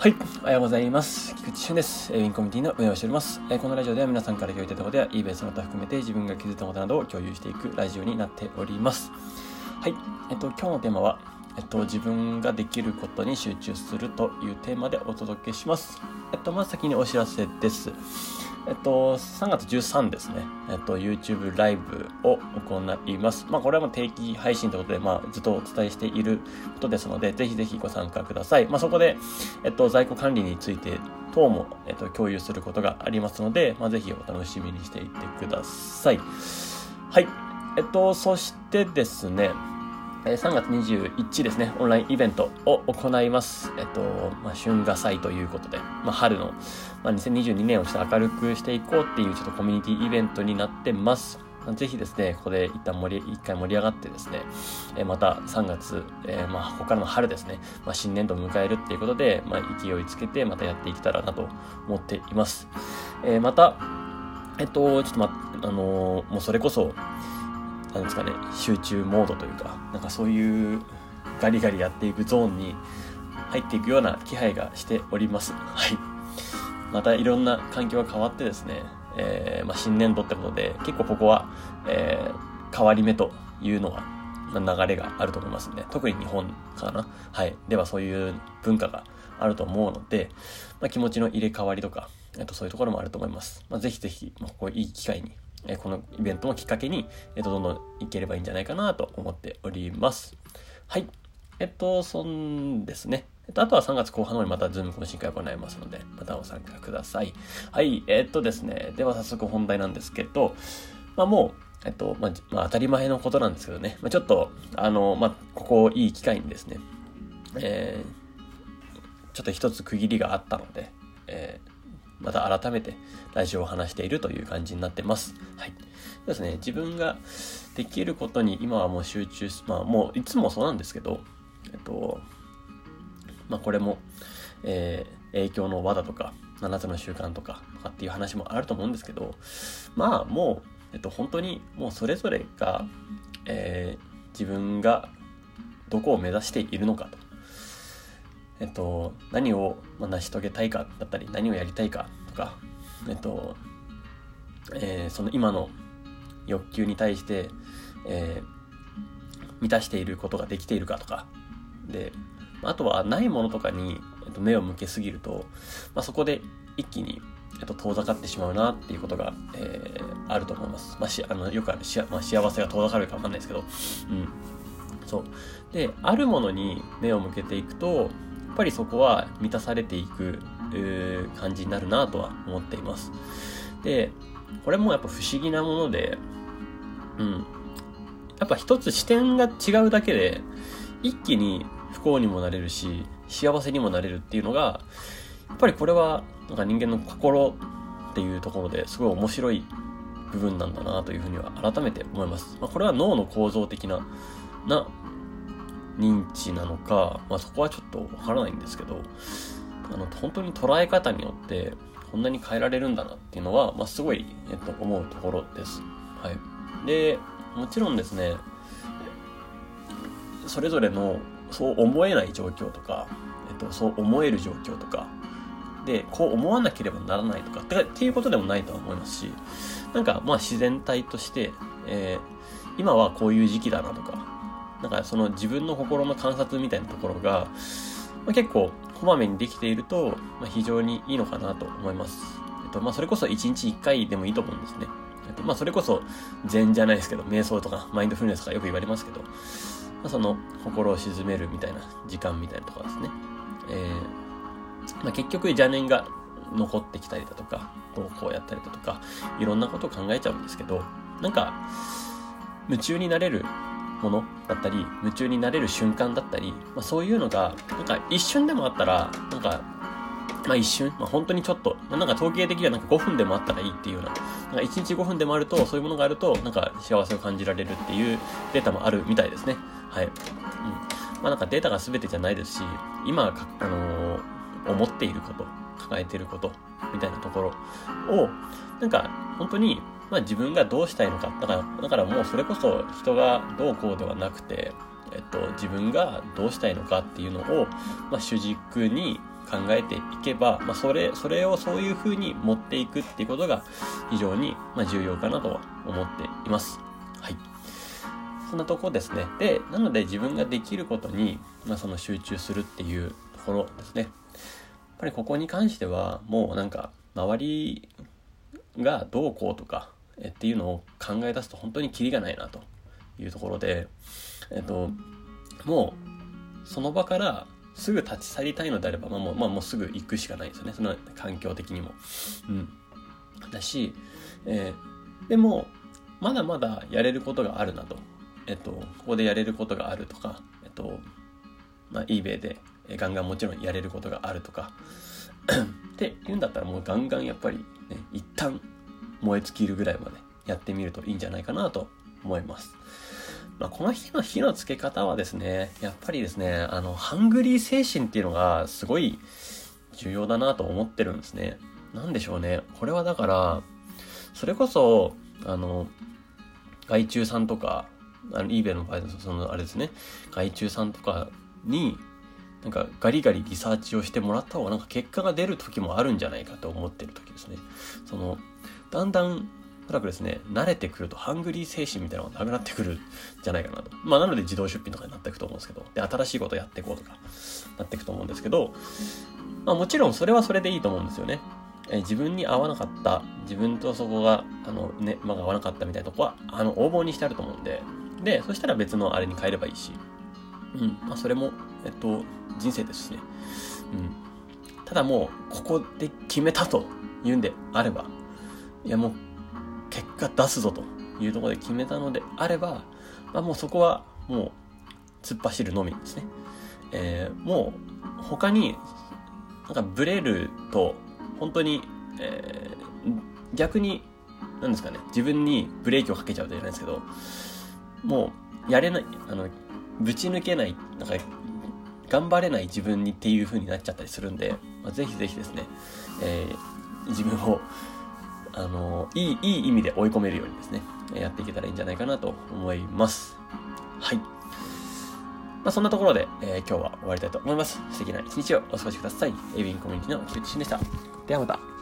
はい。おはようございます。菊池俊です。ウィンコミュニティの運営をしております。このラジオでは皆さんから共有いただいたことや eBay その他含めて自分が気づいたことなどを共有していくラジオになっております。はい。えっと、今日のテーマは、えっと、自分ができることに集中するというテーマでお届けします。えっと、まず先にお知らせです。えっと、3月13ですね、えっと、YouTube ライブを行います。まあ、これはもう定期配信ということで、まあ、ずっとお伝えしていることですので、ぜひぜひご参加ください。まあ、そこで、えっと、在庫管理について等も、えっと、共有することがありますので、まあ、ぜひお楽しみにしていてください。はい。えっと、そしてですね、3月21日ですね、オンラインイベントを行います。えっと、まあ、春画祭ということで、まあ、春の、まあ、2022年をちょっと明るくしていこうっていうちょっとコミュニティイベントになってます。ぜひですね、ここで一旦盛り、一回盛り上がってですね、えまた3月、えー、まあ、ここからの春ですね、まあ、新年度を迎えるっていうことで、まあ、勢いつけてまたやっていけたらなと思っています。えー、また、えっと、ちょっとま、あのー、もうそれこそ、なんですかね、集中モードというか、なんかそういうガリガリやっていくゾーンに入っていくような気配がしております。はい。またいろんな環境が変わってですね、えー、まあ、新年度ってことで、結構ここは、えー、変わり目というのが、まあ、流れがあると思いますんで、特に日本かな。はい。ではそういう文化があると思うので、まあ、気持ちの入れ替わりとか、あとそういうところもあると思います。まあ、ぜひぜひ、まあ、ここいい機会にえこのイベントをきっかけに、えっと、どんどんいければいいんじゃないかなと思っております。はい。えっと、そんですね。えっと、あとは3月後半の方にまたズーム懇親会を行いますので、またご参加ください。はい。えっとですね。では早速本題なんですけど、まあもう、えっと、まあ、まあ、当たり前のことなんですけどね。まあ、ちょっと、あの、まあ、ここいい機会にですね、えー、ちょっと一つ区切りがあったので、え、また改めてラジオを話しているという感じになってます。はい。そうですね、自分ができることに今はもう集中し、まあもういつもそうなんですけど、えっと、まあこれも、えー、影響の輪だとか、7つの習慣とか、とかっていう話もあると思うんですけど、まあもう、えっと本当にもうそれぞれが、えー、自分がどこを目指しているのかと。えっと、何を成し遂げたいかだったり、何をやりたいかとか、えっと、えー、その今の欲求に対して、えー、満たしていることができているかとか、で、あとはないものとかに、えっと、目を向けすぎると、まあ、そこで一気に、えっと、遠ざかってしまうなっていうことが、えー、あると思います。まあ、しあのよくあるし、まあ、幸せが遠ざかるかわかんないですけど、うん。そう。で、あるものに目を向けていくと、ぱりそこは満たされていく感じになるなとは思っています。で、これもやっぱ不思議なもので、うん。やっぱ一つ視点が違うだけで、一気に不幸にもなれるし、幸せにもなれるっていうのが、やっぱりこれは、なんか人間の心っていうところですごい面白い部分なんだなというふうには改めて思います。まあ、これは脳の構造的な、な認知なのか、まあ、そこはちょっとわからないんですけど、あの、本当に捉え方によって、こんなに変えられるんだなっていうのは、まあ、すごい、えっと、思うところです。はい。で、もちろんですね、それぞれの、そう思えない状況とか、えっと、そう思える状況とか、で、こう思わなければならないとか、っていうことでもないとは思いますし、なんか、まあ自然体として、えー、今はこういう時期だなとか、なんかその自分の心の観察みたいなところが、まあ、結構こまめにできていると、まあ、非常にいいのかなと思います。えっと、まあ、それこそ1日1回でもいいと思うんですね。えっと、まあ、それこそ禅じゃないですけど、瞑想とかマインドフルネスとかよく言われますけど、まあ、その心を鎮めるみたいな時間みたいなところですね。えー、まあ、結局邪念が残ってきたりだとか、どうこうやったりだとか、いろんなことを考えちゃうんですけど、なんか、夢中になれるものだったり、夢中になれる瞬間だったり、まあ、そういうのが、なんか一瞬でもあったら、なんか、まあ一瞬、まあ本当にちょっと、まあ、なんか統計的にはなんか5分でもあったらいいっていうような、なんか1日5分でもあると、そういうものがあると、なんか幸せを感じられるっていうデータもあるみたいですね。はい。うん。まあなんかデータが全てじゃないですし、今、あのー、思っていること、抱えていること、みたいなところを、なんか本当にまあ自分がどうしたいのか。だから、だからもうそれこそ人がどうこうではなくて、えっと、自分がどうしたいのかっていうのを、まあ、主軸に考えていけば、まあ、それ、それをそういう風に持っていくっていうことが非常に、まあ重要かなとは思っています。はい。そんなとこですね。で、なので自分ができることに、まあ、その集中するっていうところですね。やっぱりここに関しては、もうなんか、周りがどうこうとか、えっていうのを考え出すと本当にキリがないなというところで、えっと、もう、その場からすぐ立ち去りたいのであれば、まあもう、まあ、もうすぐ行くしかないですよね。その環境的にも。うん。だし、えー、でも、まだまだやれることがあるなと。えっと、ここでやれることがあるとか、えっと、まあ、eBay でガンガンもちろんやれることがあるとか、って言うんだったらもうガンガンやっぱりね、一旦燃え尽きるぐらいまでやってみるといいんじゃないかなと思います。まあ、この日の火のつけ方はですね、やっぱりですね、あの、ハングリー精神っていうのがすごい重要だなと思ってるんですね。なんでしょうね。これはだから、それこそ、あの、外注さんとか、あの、eBay の場合だと、その、あれですね、外注さんとかに、なんかガリガリリサーチをしてもらった方がなんか結果が出る時もあるんじゃないかと思ってる時ですね。その、だんだんおそらくですね、慣れてくるとハングリー精神みたいなのがなくなってくるんじゃないかなと。まあなので自動出品とかになっていくと思うんですけど、で、新しいことやっていこうとか、なっていくと思うんですけど、まあもちろんそれはそれでいいと思うんですよね。え自分に合わなかった、自分とそこが、あのね、間が合わなかったみたいなとこは、あの、応募にしてあると思うんで、で、そしたら別のあれに変えればいいし、うん、まあそれも、えっと、人生ですしね。うん。ただもう、ここで決めたと言うんであれば、いやもう結果出すぞというところで決めたのであれば、まあ、もうそこはもう突っ走るのみですね。えー、もう他になんかブレると本当に、えー、逆に何ですかね自分にブレーキをかけちゃうとじゃないですけどもうやれないあのぶち抜けないなんか頑張れない自分にっていう風になっちゃったりするんで、まあ、ぜひぜひですね、えー、自分をあの、いい、いい意味で追い込めるようにですね、やっていけたらいいんじゃないかなと思います。はい。まあ、そんなところで、えー、今日は終わりたいと思います。素敵な一日をお過ごしください。エビンコミュニティの菊池俊でした。ではまた。